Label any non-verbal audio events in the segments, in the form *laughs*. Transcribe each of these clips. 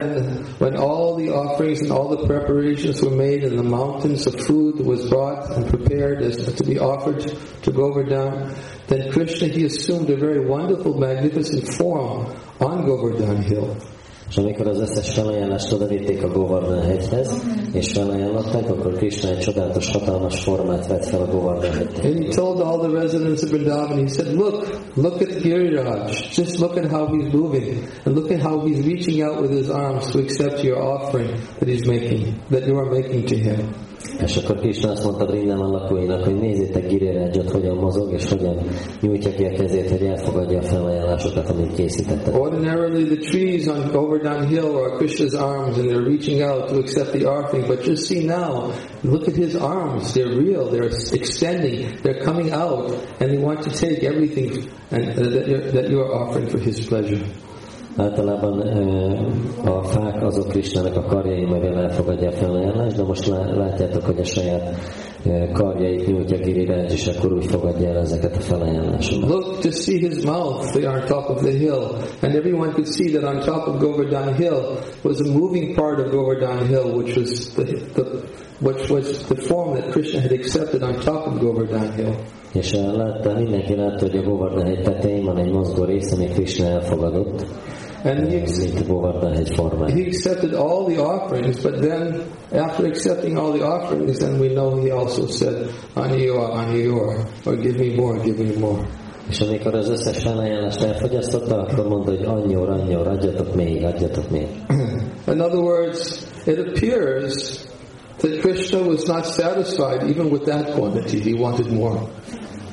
When all the offerings and all the preparations were made and the mountains of food was brought and prepared as to be offered to Govardhan, then Krishna he assumed a very wonderful, magnificent form on Govardhan hill. És amikor az összes felajánlást odavitték a Govardhan hegyhez, és felajánlották, akkor Krishna egy csodálatos, hatalmas formát vett fel a Govardhan hegyhez. And he told all the residents of Vrindavan, he said, look, look at Giriraj. Just look at how he's moving. And look at how he's reaching out with his arms to accept your offering that he's making, that you are making to him. És akkor Krishna azt mondta Vrindavan lakóinak, hogy nézzétek Girirajat, hogyan mozog, és hogyan nyújtja ki a kezét, hogy elfogadja a felajánlásokat, amit készítettek. Ordinarily, the trees on Govardhan Hill are Krishna's arms and they're reaching out to accept the offering. But just see now, look at his arms. They're real. They're extending. They're coming out and they want to take everything and, uh, that, you're, that you are offering for his pleasure. Általában a fák azok Krisnának a karjai, mivel elfogadja a felajánlást, de most lá- látjátok, hogy a saját karjait nyújtja Giriraj, és akkor úgy fogadja el ezeket a felajánlásokat. Look to see his mouth. They are on top of the hill. And everyone could see that on top of Govardhan Hill was a moving part of Govardhan Hill, which was the, the which was the form that Krishna had accepted on top of Govardhan Hill. És látta, mindenki látta, hogy a Govardhan hegy tetején van egy mozgó rész, amit Krishna elfogadott, And he, ö, ex- mint Govardhan hegy formát. he accepted all the offerings, but then after accepting all the offerings, then we know he also said, Aniyor, Aniyor, or give me more, give me more. És amikor az összes felajánlást elfogyasztotta, akkor mondta, hogy annyior, annyior, adjatok még, adjatok még. In other words, it appears that Krishna was not satisfied even with that quantity. He wanted more.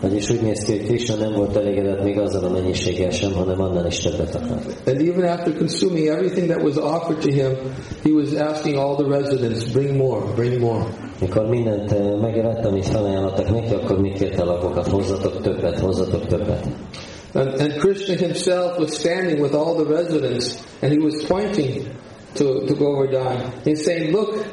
Vagyis úgy néz ki, hogy Krishna nem volt elégedett még azzal a mennyiséggel sem, hanem annál is többet akart. And even after consuming everything that was offered to him, he was asking all the residents, bring more, bring more. Mikor mindent eh, megevett, amit felajánlottak neki, akkor mit kérte a lakokat? Hozzatok többet, hozzatok többet. And, and Krishna himself was standing with all the residents, and he was pointing to, to Govardhan. He's saying, look,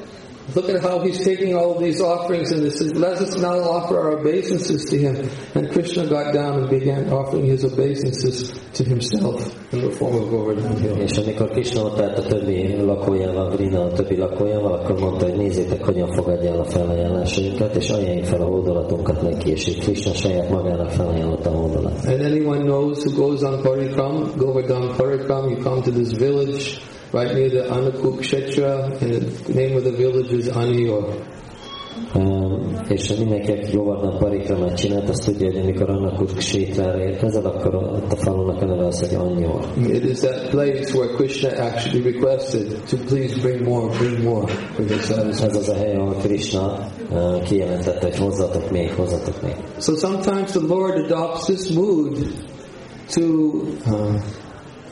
look at how he's taking all of these offerings, and this is, let us now offer our obeisances to him. And Krishna got down and began offering his obeisances to himself in the form of Govardhan Hill. És amikor Krishna ott állt a többi lakójával, Vrina a többi lakójával, akkor mondta, hogy nézzétek, hogyan fogadja el a felajánlásainkat, és ajánljuk fel a hódolatunkat neki, és így Krishna saját magának felajánlotta a hódolat. And anyone knows who goes on Parikram, Govardhan Parikram, you come to this village right near the Anukuk Kshetra, and the name of the village is Aniyor. Um, és mindenki, aki Govardhan parikramát csinált, azt tudja, hogy amikor annak úgy sétrára érkezel, akkor ott a falunak a neve az, hogy annyior. It is that place where Krishna actually requested to please bring more, bring more for his satisfaction. Ez az a hely, ahol Krishna uh, kijelentette, hogy hozzatok még, hozzatok még. So sometimes the Lord adopts this mood to uh,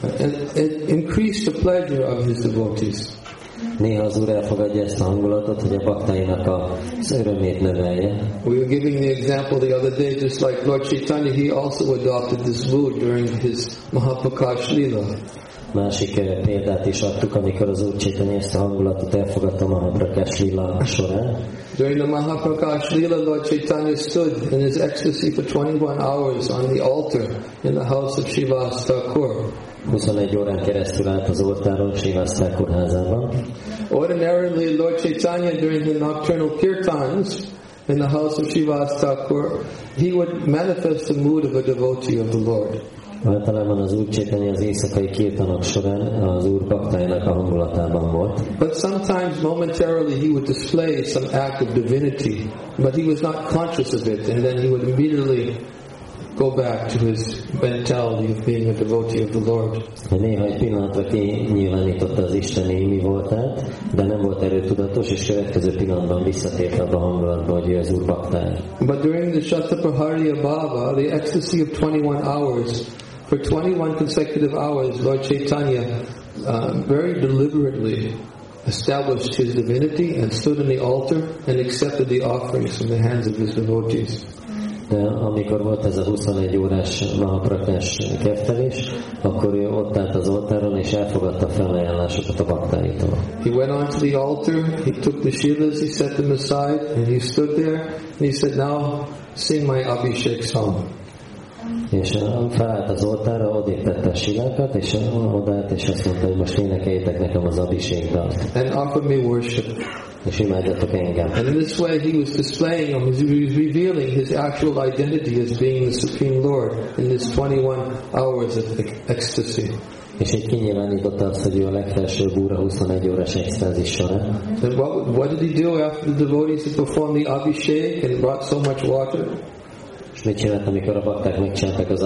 and- and increase the pleasure of his devotees. Néha az Úr elfogadja ezt a hangulatot, hogy a baktáinak az örömét növelje. We were giving the example the other day, just like Lord Chaitanya, he also adopted this mood during his Mahaprakash Lila. Másik eh, példát is adtuk, amikor az Úr Csétani ezt a hangulatot elfogadta Mahaprakash Lila során. During the Mahaprakash Lila, Lord Chaitanya stood in his ecstasy for 21 hours on the altar in the house of Srivas Thakur. 21 órán keresztül állt az oltáron Sivasztákur házában. Ordinarily, Lord Chaitanya, during the nocturnal kirtans in the house of Srivas Thakur, he would manifest the mood of a devotee of the Lord. Általában az Csétani az éjszakai kirtanok során az Úr a hangulatában volt. But sometimes momentarily he would display some act of divinity, but he was not conscious of it, and then he would immediately go back to his mentality of being a devotee of the Lord. Néha egy pillanatra kinyilvánította az isteni mi voltát, de nem volt erőtudatos, és következő pillanatban visszatért abba a hangulatba, hogy ő az Úr baktája. But during the Shatapraharya Bhava, the ecstasy of 21 hours, for 21 consecutive hours, Lord Chaitanya uh, very deliberately established his divinity and stood on the altar and accepted the offerings from the hands of his devotees. De amikor volt ez a 21 órás mahaprakás keftelés, akkor ő ott állt az oltáron, és elfogadta felajánlásokat a baktáitól. He went on to the altar, he took the shilas, he set them aside, and he stood there, and he said, now sing my Abhishek song. És felállt az oltára, odébb tette a silákat, és odaállt, és azt mondta, hogy most énekeljétek nekem az abiségdalt, and offer me worship. és imádjatok engem. And in this way, he was displaying, he was revealing his actual identity as being the Supreme Lord in this 21 hours of ecstasy. És így kinyilvánította azt, hogy ő a legfelsőbb úr a 21 órás extázis során. What, what did he do after the devotees had performed the abhishek and brought so much water? És mit amikor a bakták megcsinálták az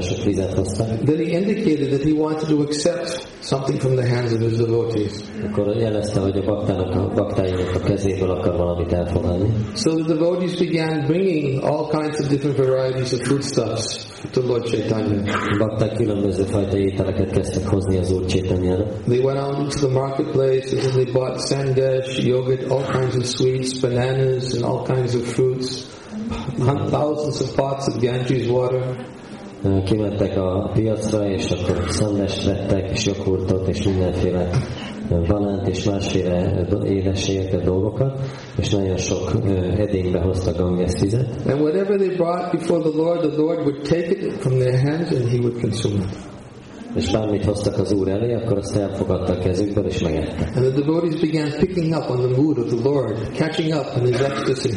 sok vizet hoztak? Then he indicated that he wanted to accept something from the hands of his devotees. Akkor jelezte, hogy a baktának, a baktáinak a kezéből akar valamit elfogadni. So the devotees began bringing all kinds of different varieties of foodstuffs to Lord Chaitanya. Bakták különböző fajta ételeket kezdtek hozni az Úr. They went out into the marketplace and they bought sandesh, yogurt, all kinds of sweets, bananas, and all kinds of fruits. Thousands of pots of Ganges water. Kimentek a piacra, és akkor szandest vettek, és joghurtot, és mindenféle banánt és másféle édességeket, dolgokat, és nagyon sok edénybe hoztak ganges vizet, And whatever they brought before the Lord, the Lord would take it from their hands and he would consume it. és bármit hoztak az Úr elé, akkor azt elfogadta a kezükből, és megette. And the devotees began picking up on the mood of the Lord, catching up in his ecstasy.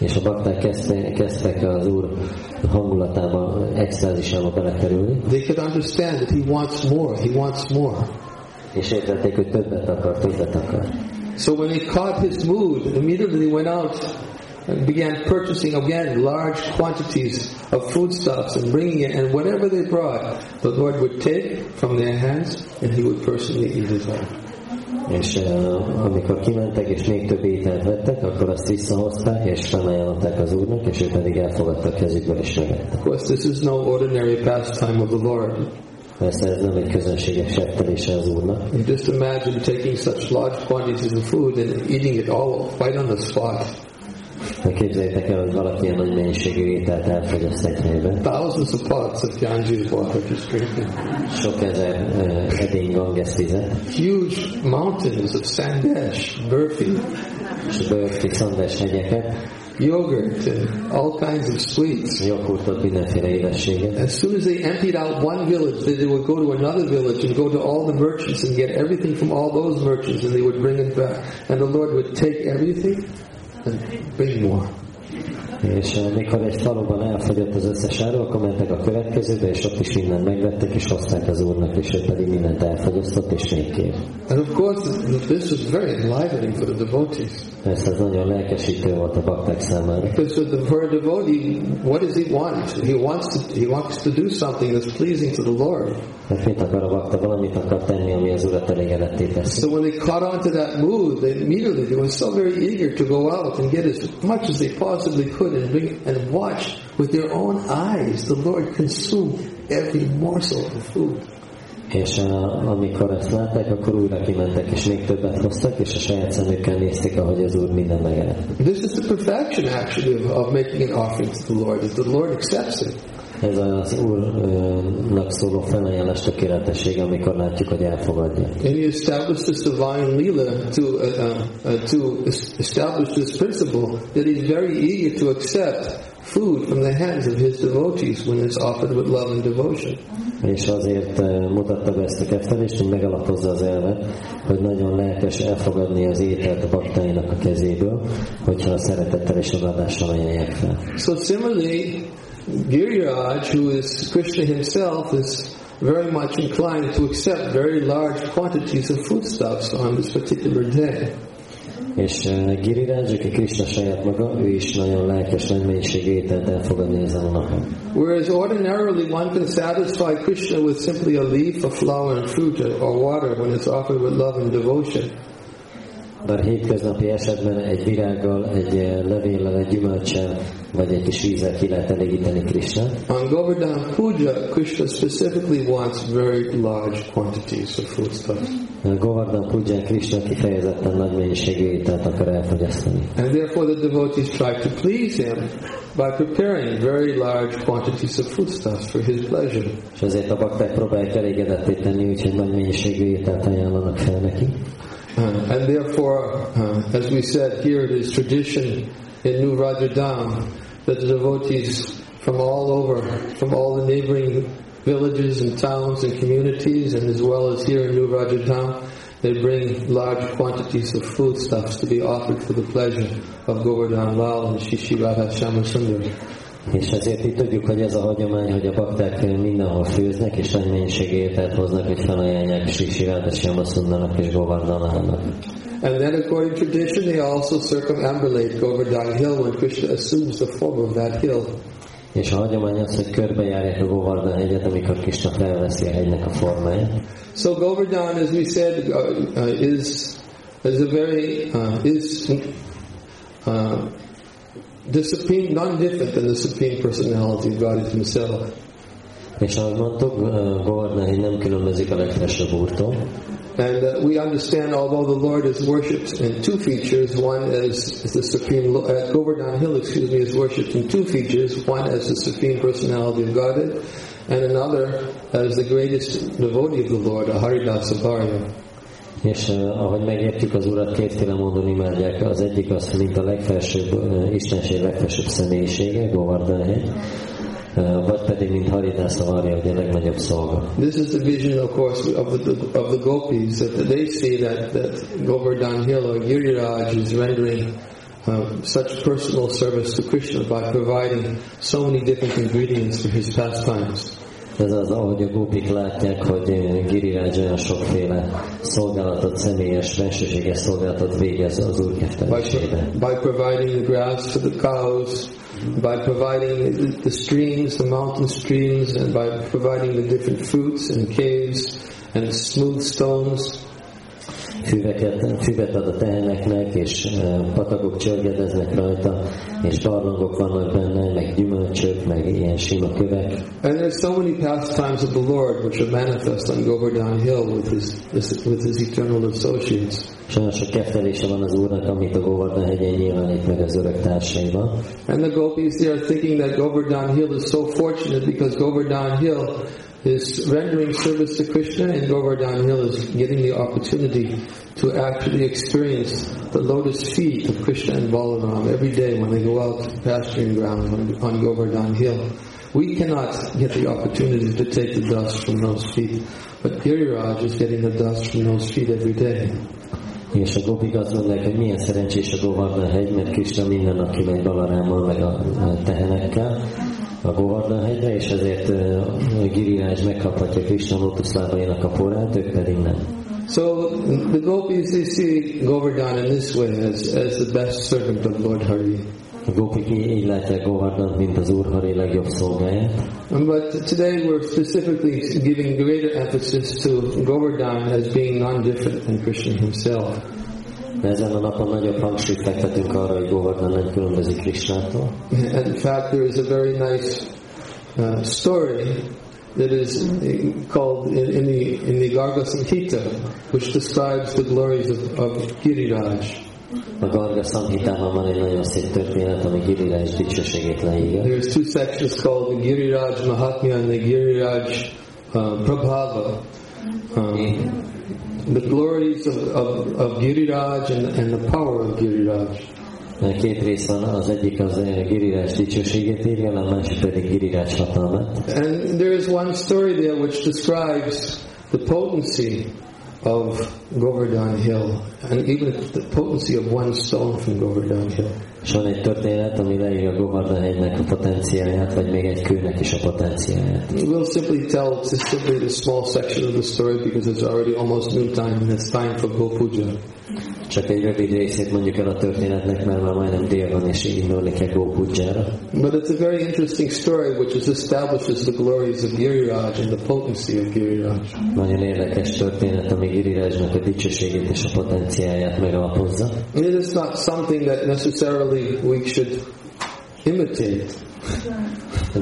És a bakták kezdte, kezdtek az Úr hangulatába, extázisába belekerülni, They could understand that he wants more, he wants more. és értették, hogy többet akar, többet akar. So when they caught his mood, immediately they went out and began purchasing again large quantities of foodstuffs and bringing it, and whatever they brought, the Lord would take from their hands and he would personally eat it all. És uh, amikor kimentek, és még több ételt vettek, akkor azt visszahozták, és felajánlották az Úrnak, és ő pedig elfogadta kezükből, és megette. Of course, this is no ordinary pastime of the Lord. Persze ez nem egy közönséges settelése az Úrnak. You just imagine taking such large quantities of food and eating it all right on the spot. Ha képzeljétek el, hogy valaki ilyen nagy mennyiségű ételt elfogyaszt egy helyben, Thousands of pots of Ganges water just drinking. sok ezer uh, edény ganges vizet, Huge mountains of sandesh, burfi, és bőrfi szandes hegyeket, yogurt, and all kinds of sweets. joghurtot, mindenféle édességet. As soon as they emptied out one village, they would go to another village and go to all the merchants and get everything from all those merchants and they would bring it back. And the Lord would take everything and bring more. És uh, mikor egy faluban elfogyott az összes áru, akkor mentek a következőbe, és ott is mindent megvettek, és hozták az úrnak, és ő pedig mindent elfogyasztott, és még kér. And of course, this was very enlivening for the devotees. Persze ez nagyon lelkesítő volt a bakták számára. Because the, for a devotee, what does he want? He wants to he wants to do something that's pleasing to the Lord. Mert mit akar a bakta? Valamit akar tenni, ami az urat elégedetté teszi. So when they caught on to that mood, they immediately they were so very eager to go out and get as much as they possibly could and bring and watch with their own eyes the Lord consume every morsel of food. És uh, amikor ezt látták, akkor újra kimentek, és még többet hoztak, és a saját szemükkel nézték, ahogy az Úr minden megelt. This is the perfection actually of, of making an offering to the Lord, that the Lord accepts it. Ez az Úrnak szóló felajánlás tökéletessége, amikor látjuk, hogy elfogadja. And he established this divine lila to uh, uh, uh, to es- establish this principle that he's very eager to accept food from the hands of his devotees when it's offered with love and devotion. És azért uh, mutatta be ezt a kettelést, hogy megalapozza az elvet, hogy nagyon lelkes elfogadni az ételt a baktáinak a kezéből, hogyha a szeretettel és odadással ajánlják fel. So similarly, Giriraj, who is Krishna himself, is very much inclined to accept very large quantities of foodstuffs on this particular day. És uh, Giriraj, aki Krishna saját maga, ő is nagyon lelkes, nagy mennyiségű ételt elfogadni ezen a napon. Whereas ordinarily one can satisfy Krishna with simply a leaf, a flower, and fruit, or water when it's offered with love and devotion. Bár hétköznapi esetben egy virággal, egy eh, levéllel, egy gyümölcsel, vagy egy kis vízzel ki lehet elégíteni Krishna. On Govardhan Puja, Krishna specifically wants very large quantities of foodstuffs. Govardhan Pujján Krishna kifejezetten nagy mennyiségű ételt akar elfogyasztani. And therefore the devotees try to please him by preparing very large quantities of foodstuffs for his pleasure. És ezért a bakták próbálják elégedetté tenni, úgyhogy nagy mennyiségű ételt ajánlanak fel neki. Uh, and therefore, uh, as we said here, it is tradition in New Vrajadham that the devotees from all over, from all the neighboring villages and towns and communities, and as well as here in New Vrajadham, they bring large quantities of foodstuffs to be offered for the pleasure of Govardhan Lal and Sri Sri Radha Shyamasundar. És ezért itt tudjuk, hogy ez a hagyomány, hogy a bakták mindenhol főznek, és nagy mennyiségű ételt hoznak, hogy felajánlják Sri Sirada Syamasundana és Govardhananak. And then according to tradition, they also circumambulate Govardhan Hill when Krishna assumes the form of that hill. És a hagyomány az, hogy körbejárják a Govardhan hegyet, amikor Krishna felveszi a hegynek a formáját. So Govardhan, as we said, uh, uh, is is a very uh, is uh, the supreme, non-different than the supreme personality of God Himself. És ahogy mondtuk, nem különbözik a legfelsőbb úrtól. And uh, we understand, although the Lord is worshipped in two features, one as, as the supreme, uh, Govardhan Hill, excuse me, is worshipped in two features, one as the supreme personality of Godhead, and another as the greatest devotee of the Lord, a Haridasa Varya. És uh, ahogy megértjük, az Urat kétféle módon imádják. Az egyik az, mint a legfelsőbb, uh, Istenség legfelsőbb személyisége, uh, vagy pedig, mint Haridasa Varja, ugye a legnagyobb szolga. This is the vision, of course, of the, of the gopis, that they see that, that Govardhan Hill or Giriraj is rendering uh, such personal service to Krishna by providing so many different ingredients for his pastimes. Ez az, ahogy a gópik látják, hogy eh, olyan sokféle szolgálatot, személyes, szolgálatot végez az Úr by, by providing the grass for the cows, by providing the streams, the mountain streams, and by providing the different fruits and caves and smooth stones. Füveket, füvet ad a teheneknek, és patakok csörgedeznek rajta, és barlangok vannak benne, meg gyümölcsök, meg ilyen sima kövek. And there's so many pastimes of the Lord which are manifest on Govardhan Hill with his, with his eternal associates. Olyan sok keftelése van az Úrnak, amit a Govardhan hegyen nyilvánít meg az örök társaival. And the gopis, they are thinking that Govardhan Hill is so fortunate because Govardhan Hill is rendering service to Krishna and Govardhan Hill is getting the opportunity to actually experience the lotus feet of Krishna and Balaram every day when they go out to pasturing ground on, on Govardhan Hill. We cannot get the opportunity to take the dust from those feet, but Giriraj is getting the dust from those feet every day. És a mondják, hogy milyen szerencsés a Govardhan hegy, mert Krishna minden nap kimegy Balarámmal, meg a a tehenekkel a Govardhan hegyre, és ezért uh, Giriraj megkaphatja Krishna lótuszlábainak a ők pedig nem. So the gopis they see Govardhan in this way as, as the best servant of Lord Hari. A gopik í- így látják Govardhan, mint az Úr Hari legjobb szolgáját. But today we're specifically giving greater emphasis to Govardhan as being non-different than Krishna himself. De ezen a napon nagyobb hangsúlyt fektetünk arra, hogy Govardhan nem különbözik in fact, there is a very nice uh, story that is called in, in the in the Garga Samhita, which describes the glories of, of Giriraj. A Garga Samhitában van egy nagyon szép történet, ami Giriraj dicsőségét leírja. There's two sections called the Giriraj Mahatmya and the Giriraj uh, Prabhava. Um, the glories of, of, of Giriraj and, and the power of Giriraj. Két rész van, az egyik az eh, Giriraj dicsőségét írja, a másik pedig hatalmát. And there is one story there which describes the potency of Govardhan Hill and even the potency of one stone from Govardhan Hill. És van egy történet, ami leírja Govardhan hegynek a potenciáját, vagy még egy kőnek is a potenciáját. We'll simply tell just simply the small section of the story because it's already almost noontime and it's time for Gopuja. Csak egy rövid részét mondjuk el a történetnek, mert már majdnem dél van, és indulni kell. But it's a very interesting story which is establishes the glories of Giriraj and the potency of Giriraj. Nagyon érdekes történet, ami Girirajnak a dicsőségét és a potenciáját megalapozza. It is not something that necessarily we should imitate.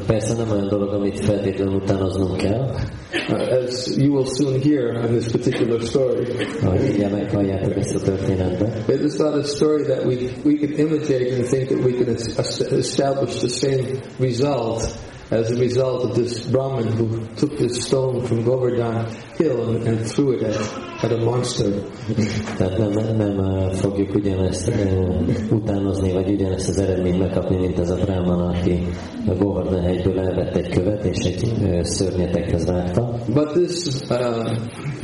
Persze nem olyan dolog, amit feltétlenül utánoznunk kell, as you will soon hear in this particular story. ahogy így meghalljátok ezt a történetben. It is not a story that we we can imitate and think that we can establish the same result as a result of this Brahmin who took this stone from Govardhan Hill and, and threw it at at a monster. Tehát nem, nem eh, fogjuk ugyanezt eh, utánozni, vagy ugyanezt az eredményt megkapni, mint ez a Brahman, aki a Govardhan hegyből elvett egy követ, és egy eh, szörnyetekhez vágta. But this uh,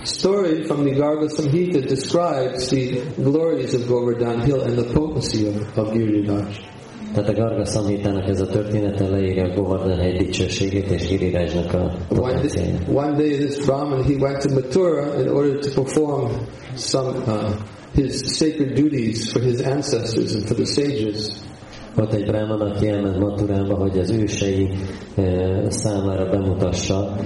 story from the Garga Samhita describes the glories of Govardhan Hill and the potency of, of Giriraj. Tehát a Garga Samhitának ez a története leírja a dicsőségét és Girirajnak a One day, potenciáját. one day this Brahmin, he went to Mathura in order to perform some, uh, his sacred duties for his ancestors and for the sages. Volt egy Brahman, aki elment Maturába, hogy az ősei számára bemutassa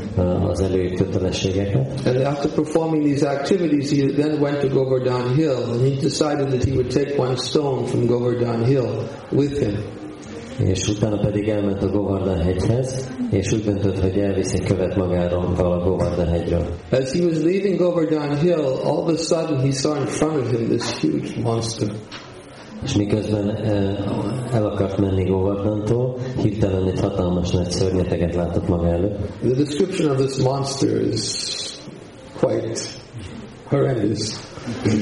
az előírt kötelességeket. And after performing these activities, he then went to Govardhan Hill, and he decided that he would take one stone from Govardhan Hill with him. És utána pedig elment a Govardhan hegyhez, és úgy döntött, hogy elvisz egy követ magáról a Govardhan hegyről. As he was leaving Govardhan Hill, all of a sudden he saw in front of him this huge monster. És miközben el akart menni Govardhantól, hirtelen egy hatalmas nagy szörnyeteget látott maga előtt. The description of this monster is quite horrendous.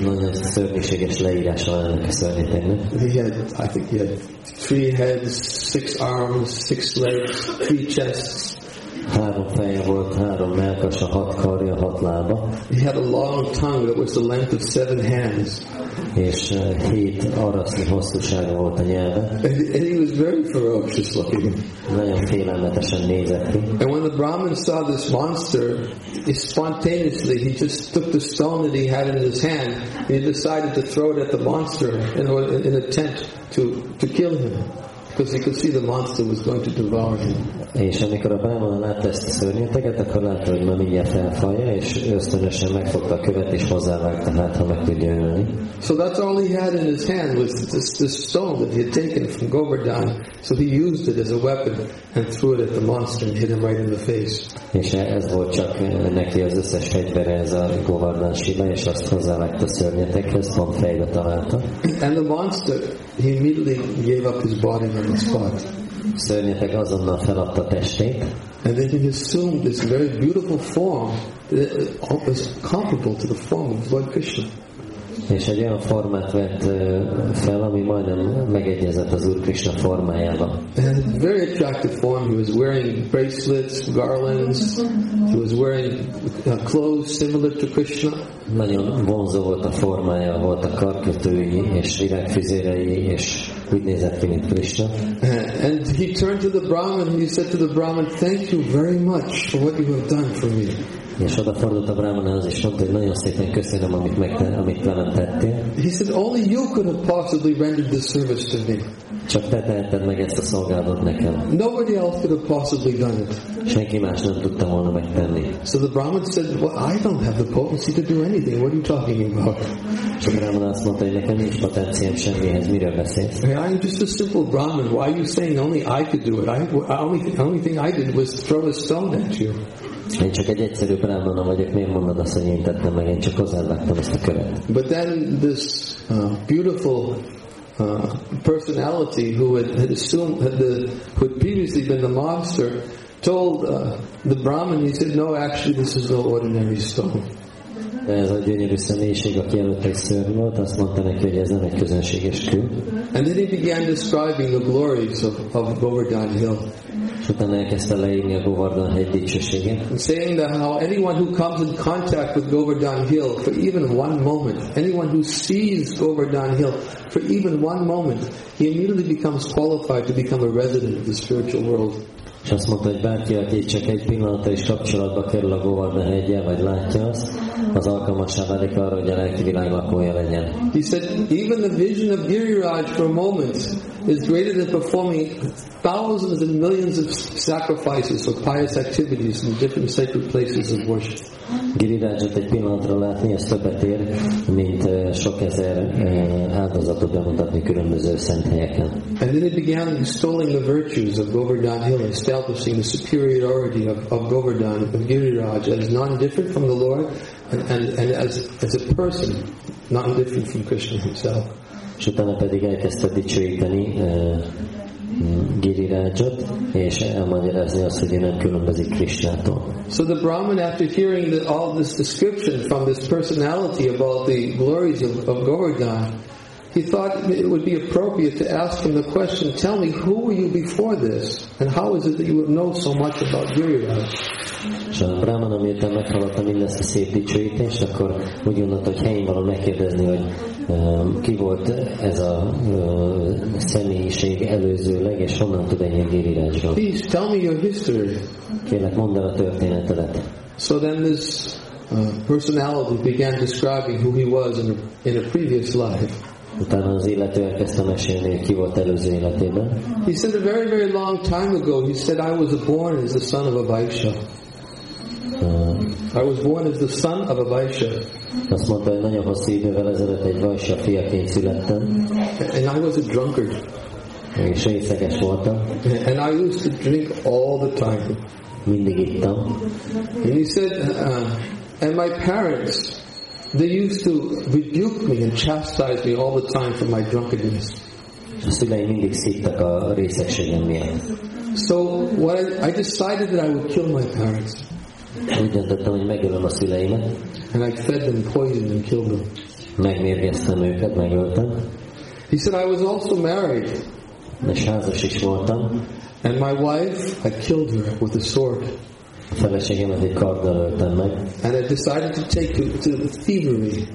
Nagyon szörnyűséges leírása van ennek a szörnyetegnek. He had, I think he had three heads, six arms, six legs, three chests. Három feje volt, három melkasa, hat karja, hat lába, He had a long tongue that was the length of seven hands. és eh, hét arasznyi hosszúsága volt a nyelve. And, and he was very ferocious looking. Nagyon félelmetesen nézett ki. And when the Brahmin saw this monster, he spontaneously he just took the stone that he had in his hand and he decided to throw it at the monster in, in attempt to, to kill him. Because he could see the monster was going to devour him. És amikor a Brahman látta ezt a szörnyeteget, akkor látta, hogy ma mindjárt és ösztönösen megfogta a követ, és hozzávágta, hát ha meg tudja ölni. So that's all he had in his hand was this, this stone that he had taken from Govardhan. So he used it as a weapon and threw it at the monster and hit him right in the face. És ez volt csak eh, neki az összes fegyvere, ez a Govardhan Shiva, és azt hozzávágta a szörnyetekhez, pont fejbe találta. And the monster, he immediately gave up his body the spot. A szörnyetek azonnal feladta a testét, And then he assumed this very beautiful form that was comparable to the form of Lord Krishna. és egy olyan formát vett ö, fel, ami majdnem megegyezett az Úr Krishna formájával. And a very attractive form. He was wearing bracelets, garlands. He was wearing uh, clothes similar to Krishna. Nagyon vonzó volt a formája, voltak karkötői és virágfüzérei, és úgy nézett ki, Krishna. *laughs* And he turned to the Brahmin and he said to the Brahmin, Thank you very much for what you have done for me. És odafordult a Brahmanához, és mondta, hogy nagyon szépen köszönöm, amit, megte, amit velem tettél. He said, Only you could have possibly rendered this service to me. Csak te meg ezt a szolgálatot nekem. Nobody else could have possibly done it. Senki más nem tudta volna megtenni. So the Brahmin said, Well, I don't have the potency to do anything. What are you talking about? És a Brahman azt mondta, hogy nekem nincs potenciám semmihez, miről beszélsz? I'm just a simple Brahmin. Why are you saying only I could do it? I, only, only thing I did was throw a stone at you. Én csak egy egyszerű vagyok, miért mondod azt, hogy én tettem meg, én csak hozzávágtam ezt a követ. But then this uh, beautiful uh, personality who had, had assumed, had the, who had previously been the monster, told uh, the Brahmin, he said, no, actually this is no ordinary stone. De ez a gyönyörű személyiség, aki előtte egy szörny volt, azt mondta neki, hogy ez nem egy közönséges kő. And then he began describing the glories of, of Govardhan Hill, És utána elkezdte leírni a Govardhan hegy dicsőségét. and saying that how anyone who comes in contact with Govardhan Hill for even one moment, anyone who sees Govardhan Hill for even one moment, he immediately becomes qualified to become a resident of the spiritual world. És azt mondta, hogy bárki, aki csak egy pillanatra is kapcsolatba kerül a Govardhan hegyel, vagy látja azt, az alkalmassá válik arra, hogy a lelki világ lakója legyen. He said, even the vision of Giriraj for a moment is greater than performing thousands and millions of sacrifices or pious activities in different sacred places of worship. Egy pillanatra látni, ez többet ér, mint eh, sok ezer eh, áldozatot bemutatni különböző szent helyeken. And then he began extolling the virtues of Govardhan Hill, establishing the superiority of, of Govardhan, of Giriraj, as non-different from the Lord and, and, and as, as a person, non-different from Krishna himself. És utána pedig elkezdte dicsőíteni és elmagyarázni azt, hogy nem különbözik Krishnától. So the Brahmin, after hearing all this description from this personality about the glories of, of Govardhan, he thought it would be appropriate to ask him the question, tell me, who were you before this? And how is it that you would know so much about Giriraj? És a Brahman, miután meghallotta mindezt a szép dicsőítést, akkor úgy gondolta, hogy helyén való megkérdezni, hogy um, ki volt ez a uh, személyiség előzőleg, és honnan tud ennyi Girirajról. Please tell me your history. Kérlek, mondd el a történetedet. So then this uh, personality began describing who he was in a, in a previous life. Utána az illető elkezdte mesélni, ki volt előző életében. He said a very, very long time ago, he said, I was born as the son of a Vaishya. Uh, I was born as the son of a Vaishya. azt mondta, hogy nagyon hosszú idővel ezelőtt egy vajsa fiaként születtem, And I was a drunkard. és részeges voltam, And I used to drink all the time. mindig ittam. And he said, uh, and my parents, they used to rebuke me and chastise me all the time for my drunkenness. A szüleim mindig szittak a részegségem miatt. So what I, I decided that I would kill my parents. Úgy döntöttem, hogy megölöm a szüleimet, And I fed them poison and killed them. megmérgeztem őket, megöltem, He said I was also married. és házas is voltam. And my wife, I killed her with a sword. A feleségemet egy karddal öltem meg, And I decided to take to, to the thievery.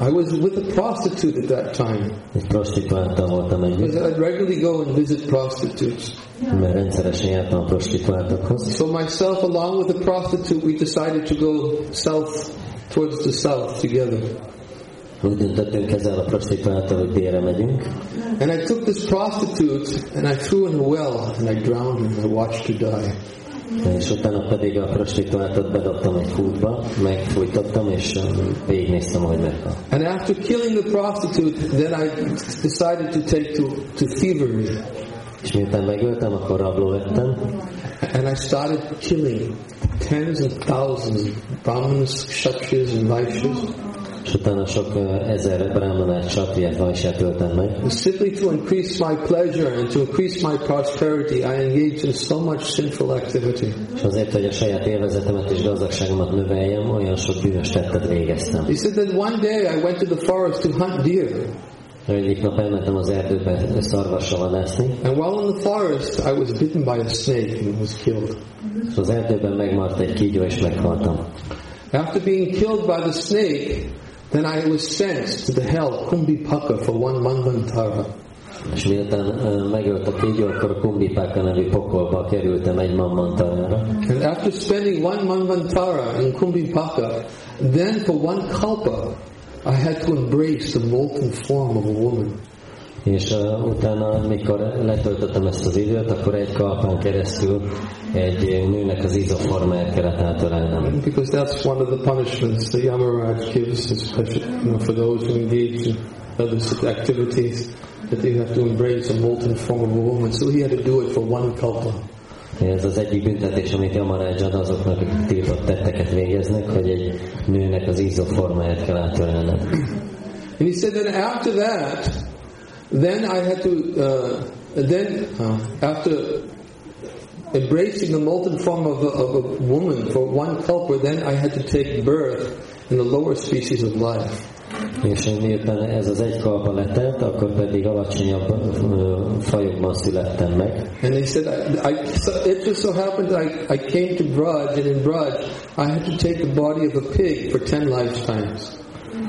I was with a prostitute at that time. Egy prostituáltal voltam együtt, Because I'd regularly go and visit prostitutes. mert rendszeresen jártam a prostituáltakhoz. So myself, along with the prostitute, we decided to go south, towards the south together. Úgy döntöttünk ezzel a prostituáltal, hogy délre megyünk, And I took this prostitute and I threw in a well and I drowned her and I watched her die. És utána pedig a prostituáltat bedobtam egy kútba, megfújtottam, és um, végignéztem, hogy meghal. And after killing the prostitute, then I decided to take to, to thievery. És miután megöltem, akkor rabló lettem, And I started killing tens and thousands of Brahmins, Kshatriyas, and Vaishyas, és utána sok ezer brahmanát, satriát, vajsát öltem meg, simply to increase my pleasure and to increase my prosperity. I engaged in so much sinful activity. és azért, hogy a saját élvezetemet és gazdagságomat növeljem, olyan sok bűnös tettet végeztem. He said that one day I went to the forest to hunt deer. Egyik nap elmentem az erdőbe szarvasra vadászni, And while in the forest, I was bitten by a snake and was killed. és az erdőben megmart egy kígyó, és meghaltam. After being killed by the snake, then I was sent to the hell, Kumbhipaka, for one manvantara. És miután uh, megölt a kígyó, akkor a Kumbipáka nevű pokolba kerültem egy mammantarára. And after spending one manvantara in Kumbhipaka, then for one kalpa, I had to embrace the molten form of a woman. És uh, utána, mikor letöltöttem ezt az időt, akkor egy kalpán keresztül egy nőnek az izoformáját kellett átölelnem. Because that's one of the punishments the Yamaraj gives, especially you know, for those who engage in other activities, that they have to embrace a molten form of a woman. So he had to do it for one kalpa. Ez az egyik büntetés, amit Yamaraj ad azoknak, akik tiltott tetteket végeznek, hogy egy nőnek az izoformáját kell átölelnem. And he said that after that, then I had to, uh, then uh, after embracing the molten form of a, of a woman for one kalpa, then I had to take birth in the lower species of life. És miután ez az egy kalpa letelt, akkor pedig alacsonyabb fajokban születtem meg. And he said, I, I, so it just so happened that I, I came to Braj, and in Braj, I had to take the body of a pig for ten lifetimes.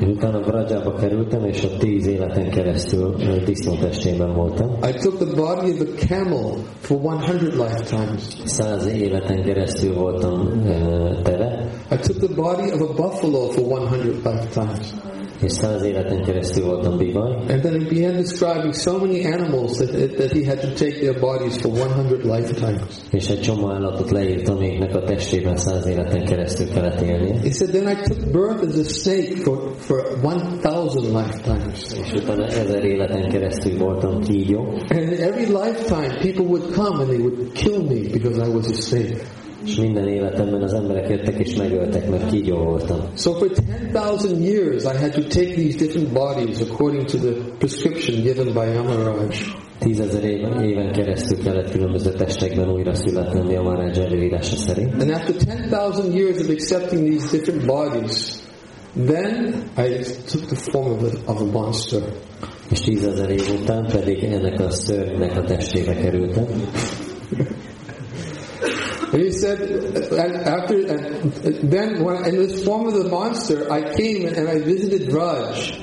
Utána Brajába kerültem, és ott tíz életen keresztül disznótestében voltam. I took the body of a camel for 100 lifetimes. Száz életen keresztül voltam tele, I took the body of a buffalo for 100 lifetimes. és száz életen keresztül voltam bivaj. And then he began describing so many animals that, that he had to take their bodies for 100 lifetimes. És egy csomó állatot leírt, amiknek a testében száz életen keresztül kellett élnie. He said, then I took birth as a snake for, for 1,000 lifetimes. És utána ezer életen keresztül voltam kígyó, And every lifetime, people would come and they would kill me because I was a snake. És minden életemben az emberek jöttek és megöltek, mert kígyó voltam. So for 10,000 years, I had to take these different bodies according to the prescription given by Yamaraj. Tízezer éven, éven keresztül kellett különböző testekben újra születnem Yamaraj előírása szerint. And after 10,000 years of accepting these different bodies, then I took the form of a, of a monster. És tízezer év után pedig ennek a szörnynek a testébe kerültem. He said, and after, and then when, in this form of the monster, I came and I visited Braj.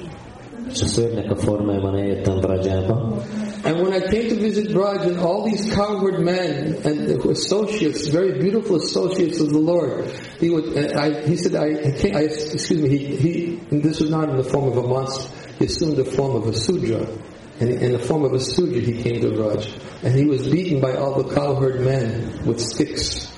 And when I came to visit Braj and all these cowherd men and associates, very beautiful associates of the Lord, he would, uh, I, he said, I, I, came, I excuse me, he, he, this was not in the form of a monster, he assumed the form of a Sudra. And in the form of a Sudra, he came to Braj. And he was beaten by all the cowherd men with sticks.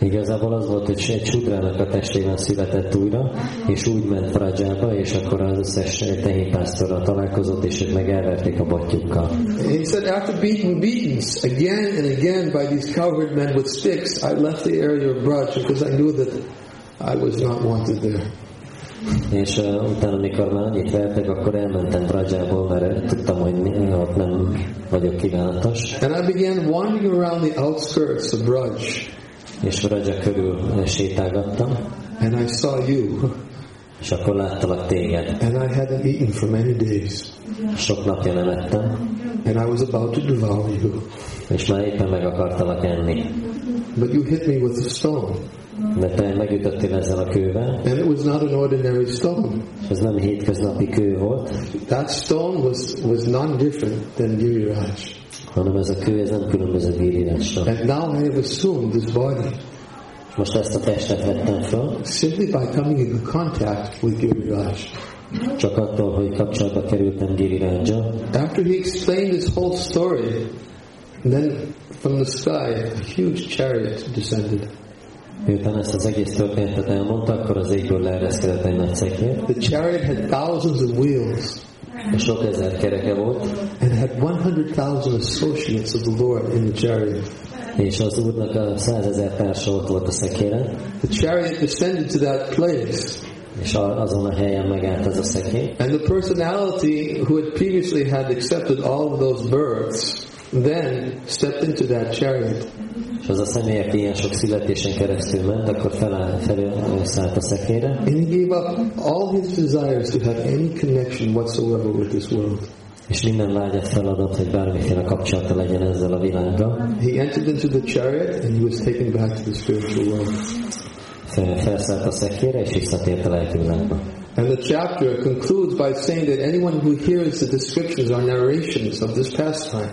Igazából az volt, hogy egy csudrának a testében született újra, és úgy ment Brajába, és akkor az összes tehénpásztorral találkozott, és ők meg elverték a botjukkal. He said, after being beatings again and again by these cowherd men with sticks, I left the area of Braj because I knew that I was not wanted there. És uh, utána, amikor már annyit vertek, akkor elmentem Brajából, mert tudtam, hogy ott nem vagyok kívánatos. And I began wandering around the outskirts of Braj, És Braja körül sétálgattam, and I saw you, és akkor láttalak téged. and I hadn't eaten for many days, Sok napja nem ettem, and I was about to devour you. és már éppen meg akartalak enni. But you hit me with a stone, Te megütöttél ezzel a kővel, and it was not an ordinary stone. ez nem hétköznapi kő volt, That stone was, was non-different than Giriraj. hanem ez a kő, ez nem különböző gírírással. And now I have assumed this body Most ezt a testet vettem fel, simply by coming into contact with Giriraj. csak attól, hogy kapcsolatba kerültem Girirajja, After he explained his whole story, then from the sky a huge chariot descended. Miután ezt az egész történetet elmondta, akkor az égből leereszkedett egy nagy szekér, The chariot had thousands of wheels. És sok ezer kereke volt, and had 100,000 associates of the Lord in the chariot. és az úrnak a százezer társa ott volt a szekéren, The chariot descended to that place, és azon a helyen megállt az a szekér, and the personality who had previously had accepted all of those births then stepped into that chariot. És az a személy, aki ilyen sok születésen keresztül ment, akkor feláll, felszállt a szekére, And he gave up all his desires to have any connection whatsoever with this world. és minden vágyat feladott, hogy bármiféle kapcsolata legyen ezzel a világgal. He entered into the chariot and he was taken back to the spiritual world. Fel- Felszállt a szekére, és visszatért a lelki világba. And the chapter concludes by saying that anyone who hears the descriptions or narrations of this pastime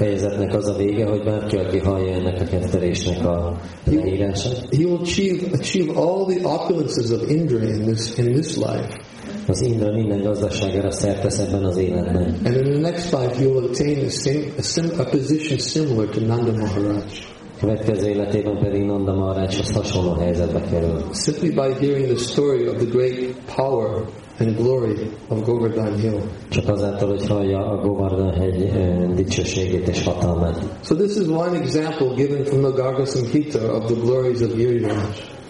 fejezetnek az a vége, hogy bárki, aki hallja ennek a kettelésnek a leírását, he will achieve achieve all the opulences of Indra in this in this life. az Indra minden gazdaságára szert tesz ebben az életben. And in the next life he will attain a, same, a, sim, a position similar to Nanda Maharaj. Következő életében pedig Nanda Maharajhoz hasonló helyzetbe kerül. Simply by hearing the story of the great power and glory of Govardhan Hill. Csak azáltal, hogy hallja a Govardhan hegy eh, dicsőségét és hatalmát. So this is one example given from the Garga Samhita of the glories of Giriraj.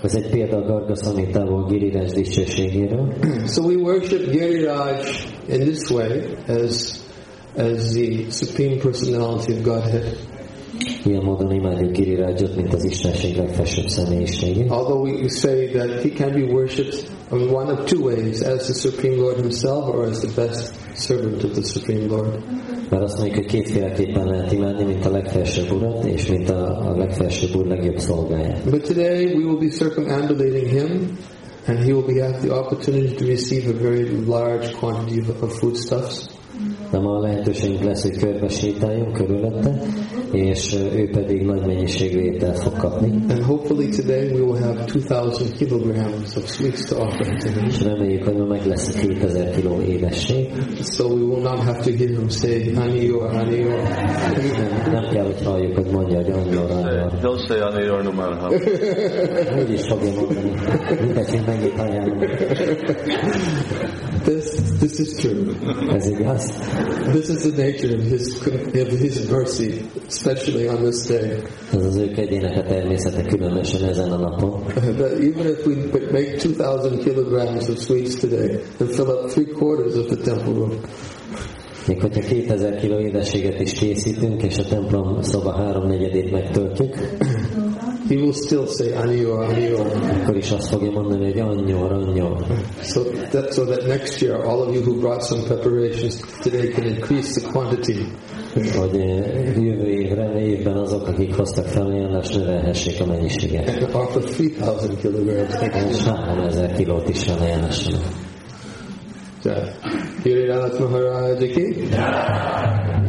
Ez egy példa a Garga Samhitából Giriraj dicsőségéről. *clears throat* So we worship Giriraj in this way as as the supreme personality of Godhead. Ilyen módon imádjuk Girirajot, mint az Istenség legfelsőbb személyiségét. Although we say that he can be worshipped in one of two ways, as the Supreme Lord himself or as the best servant of the Supreme Lord. Mert azt mondjuk, hogy kétféleképpen lehet imádni, mint a legfelsőbb urat, és mint a, a legfelsőbb úr legjobb szolgáját. But today we will be circumambulating him and he will be have the opportunity to receive a very large quantity of, of foodstuffs. De ma a lehetőségünk lesz, hogy körbe sétáljunk körülötte, és ő pedig nagy mennyiségű ételt fog kapni. And hopefully today we will have 2,000 kilograms of sweets to offer to him. És reméljük, hogy ma meg lesz a 2000 kiló édesség. So we will not have to hear him say, honey or honey or. Nem, nem kell, hogy halljuk, hogy mondja, hogy annyira, annyira. He'll say on the air no matter how. Úgy is fogja mondani. Mindegy, hogy mennyit ajánlom. This, this is true. This is the nature of his, of his mercy, especially on this day. Ez az ő kegyének a természete különösen ezen a napon. That even if we make 2,000 kilograms of sweets today and fill up three quarters of the temple room, Még hogyha 2000 kiló édességet is készítünk, és a templom szoba háromnegyedét megtöltjük, he will still say Aniyor, Aniyor. akkor is azt fogja mondani, hogy annyor, annyor. So that, so that next year, all of you who brought some preparations today can increase the quantity. Hogy eh, jövő évre, évben azok, akik hoztak felajánlást, növelhessék a mennyiséget. And offer 3,000 kilograms next És year. 3000 kilót is felajánlássanak. So, Giriraj Maharaj ki, Govardhan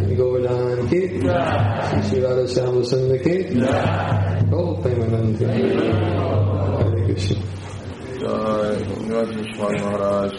ki, Shri Radha Shyama Sundar ki, Oh, Premanand ki. Hare Krishna. Jai, Ganesh Maharaj.